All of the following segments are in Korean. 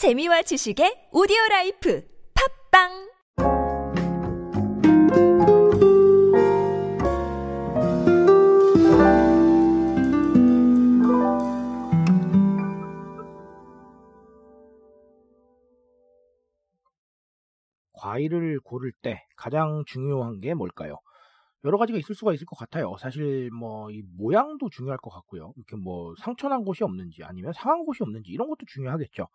재미와 지식의 오디오 라이프 팟빵 과일을 고를 때 가장 중요한 게 뭘까요? 여러 가지가 있을 수가 있을 것 같아요. 사실 뭐 이 모양도 중요할 것 같고요. 이렇게 뭐 상처난 곳이 없는지 아니면 상한 곳이 없는지 이런 것도 중요하겠죠.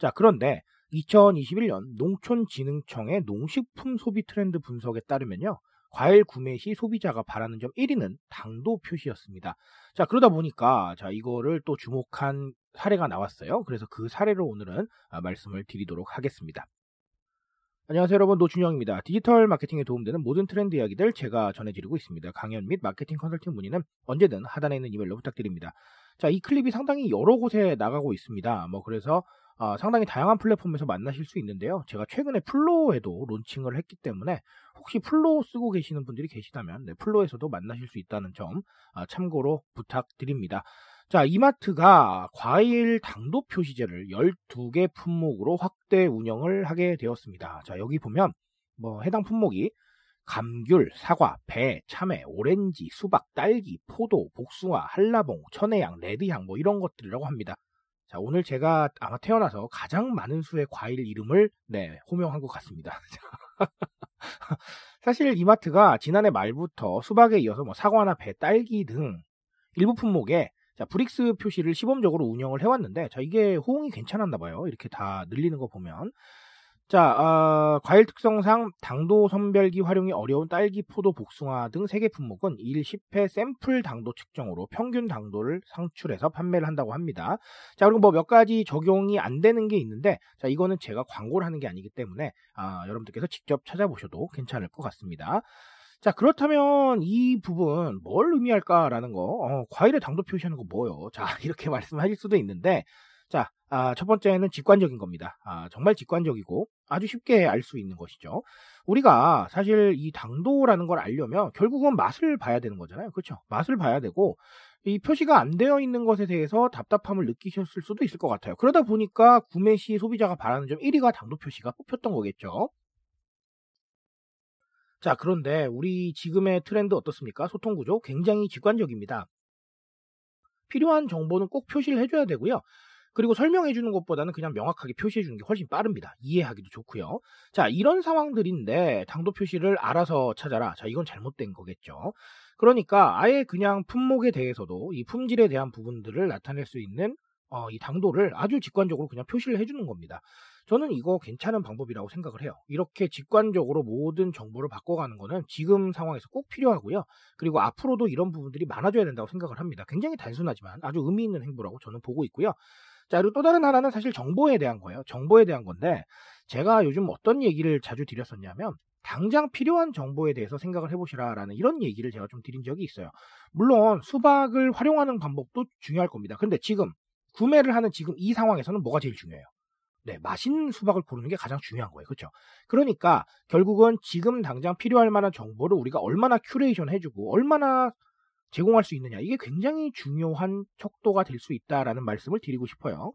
자, 그런데 2021년 농촌진흥청의 농식품 소비 트렌드 분석에 따르면요. 과일 구매 시 소비자가 바라는 점 1위는 당도 표시였습니다. 자, 그러다 보니까 자, 이거를 또 주목한 사례가 나왔어요. 그래서 그 사례로 오늘은 아, 말씀을 드리도록 하겠습니다. 안녕하세요 여러분 노준영입니다. 디지털 마케팅에 도움되는 모든 트렌드 이야기들 제가 전해드리고 있습니다. 강연 및 마케팅 컨설팅 문의는 언제든 하단에 있는 이메일로 부탁드립니다. 자, 이 클립이 상당히 여러 곳에 나가고 있습니다. 뭐 그래서 어, 상당히 다양한 플랫폼에서 만나실 수 있는데요. 제가 최근에 플로에도 론칭을 했기 때문에 혹시 플로 쓰고 계시는 분들이 계시다면 네, 플로에서도 만나실 수 있다는 점 아, 참고로 부탁드립니다. 자, 이마트가 과일 당도 표시제를 12개 품목으로 확대 운영을 하게 되었습니다. 자, 여기 보면 뭐 해당 품목이 감귤, 사과, 배, 참외, 오렌지, 수박, 딸기, 포도, 복숭아, 한라봉, 천혜향, 레드향 뭐 이런 것들이라고 합니다. 자, 오늘 제가 아마 태어나서 가장 많은 수의 과일 이름을 네, 호명한 것 같습니다. 사실 이마트가 지난해 말부터 수박에 이어서 뭐 사과나 배, 딸기 등 일부 품목에 자, 브릭스 표시를 시범적으로 운영을 해왔는데, 자, 이게 호응이 괜찮았나 봐요. 이렇게 다 늘리는 거 보면. 자, 어, 과일 특성상 당도 선별기 활용이 어려운 딸기, 포도, 복숭아 등 3개 품목은 1, 10회 샘플 당도 측정으로 평균 당도를 상출해서 판매를 한다고 합니다. 자, 그리고 뭐 몇 가지 적용이 안 되는 게 있는데, 자, 이거는 제가 광고를 하는 게 아니기 때문에, 아, 여러분들께서 직접 찾아보셔도 괜찮을 것 같습니다. 자, 그렇다면 이 부분 뭘 의미할까라는 거, 어, 과일의 당도 표시하는 거 뭐요? 자, 이렇게 말씀하실 수도 있는데, 자, 아, 첫 번째는 직관적인 겁니다. 아, 정말 직관적이고 아주 쉽게 알 수 있는 것이죠. 우리가 사실 이 당도라는 걸 알려면 결국은 맛을 봐야 되는 거잖아요. 그렇죠? 맛을 봐야 되고 이 표시가 안 되어 있는 것에 대해서 답답함을 느끼셨을 수도 있을 것 같아요. 그러다 보니까 구매 시 소비자가 바라는 점 1위가 당도 표시가 뽑혔던 거겠죠. 자, 그런데 우리 지금의 트렌드 어떻습니까? 소통 구조 굉장히 직관적입니다. 필요한 정보는 꼭 표시를 해줘야 되고요. 그리고 설명해 주는 것보다는 그냥 명확하게 표시해 주는 게 훨씬 빠릅니다. 이해하기도 좋고요. 자, 이런 상황들인데 당도 표시를 알아서 찾아라. 자, 이건 잘못된 거겠죠. 그러니까 아예 그냥 품목에 대해서도 이 품질에 대한 부분들을 나타낼 수 있는 어, 이 당도를 아주 직관적으로 그냥 표시를 해주는 겁니다. 저는 이거 괜찮은 방법이라고 생각을 해요. 이렇게 직관적으로 모든 정보를 바꿔가는 거는 지금 상황에서 꼭 필요하고요. 그리고 앞으로도 이런 부분들이 많아져야 된다고 생각을 합니다. 굉장히 단순하지만 아주 의미 있는 행보라고 저는 보고 있고요. 자, 그리고 또 다른 하나는 사실 정보에 대한 거예요. 정보에 대한 건데, 제가 요즘 어떤 얘기를 자주 드렸었냐면, 당장 필요한 정보에 대해서 생각을 해보시라라는 이런 얘기를 제가 좀 드린 적이 있어요. 물론 수박을 활용하는 방법도 중요할 겁니다. 근데 지금 구매를 하는 지금 이 상황에서는 뭐가 제일 중요해요? 네, 맛있는 수박을 고르는 게 가장 중요한 거예요. 그렇죠? 그러니까 결국은 지금 당장 필요할 만한 정보를 우리가 얼마나 큐레이션 해주고 얼마나 제공할 수 있느냐 이게 굉장히 중요한 척도가 될 수 있다라는 말씀을 드리고 싶어요.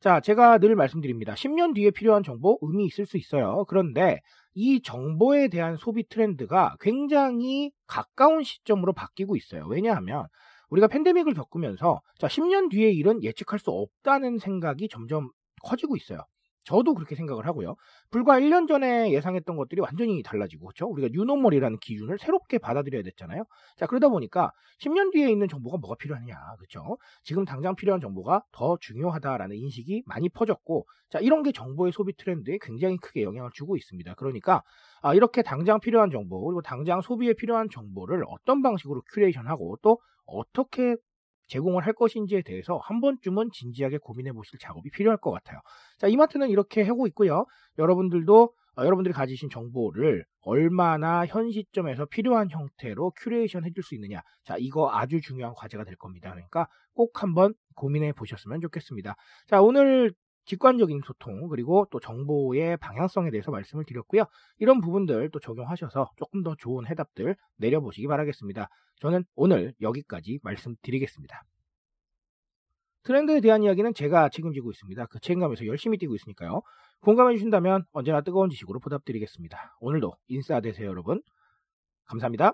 자, 제가 늘 말씀드립니다. 10년 뒤에 필요한 정보 의미 있을 수 있어요. 그런데 이 정보에 대한 소비 트렌드가 굉장히 가까운 시점으로 바뀌고 있어요. 왜냐하면 우리가 팬데믹을 겪으면서 자, 10년 뒤의 일은 예측할 수 없다는 생각이 점점 커지고 있어요. 저도 그렇게 생각을 하고요. 불과 1년 전에 예상했던 것들이 완전히 달라지고, 그렇죠? 우리가 new normal이라는 기준을 새롭게 받아들여야 됐잖아요. 자, 그러다 보니까 10년 뒤에 있는 정보가 뭐가 필요하냐, 그렇죠? 지금 당장 필요한 정보가 더 중요하다라는 인식이 많이 퍼졌고, 자, 이런 게 정보의 소비 트렌드에 굉장히 크게 영향을 주고 있습니다. 그러니까 아, 이렇게 당장 필요한 정보, 그리고 당장 소비에 필요한 정보를 어떤 방식으로 curation하고 또 어떻게 제공을 할 것인지에 대해서 한 번쯤은 진지하게 고민해 보실 작업이 필요할 것 같아요. 자, 이마트는 이렇게 하고 있고요. 여러분들도 어, 여러분들이 가지신 정보를 얼마나 현 시점에서 필요한 형태로 큐레이션 해줄 수 있느냐. 자, 이거 아주 중요한 과제가 될 겁니다. 그러니까 꼭 한번 고민해 보셨으면 좋겠습니다. 자, 오늘 직관적인 소통 그리고 또 정보의 방향성에 대해서 말씀을 드렸고요. 이런 부분들 또 적용하셔서 조금 더 좋은 해답들 내려보시기 바라겠습니다. 저는 오늘 여기까지 말씀드리겠습니다. 트렌드에 대한 이야기는 제가 책임지고 있습니다. 그 책임감에서 열심히 뛰고 있으니까요. 공감해 주신다면 언제나 뜨거운 지식으로 보답드리겠습니다. 오늘도 인싸 되세요, 여러분. 감사합니다.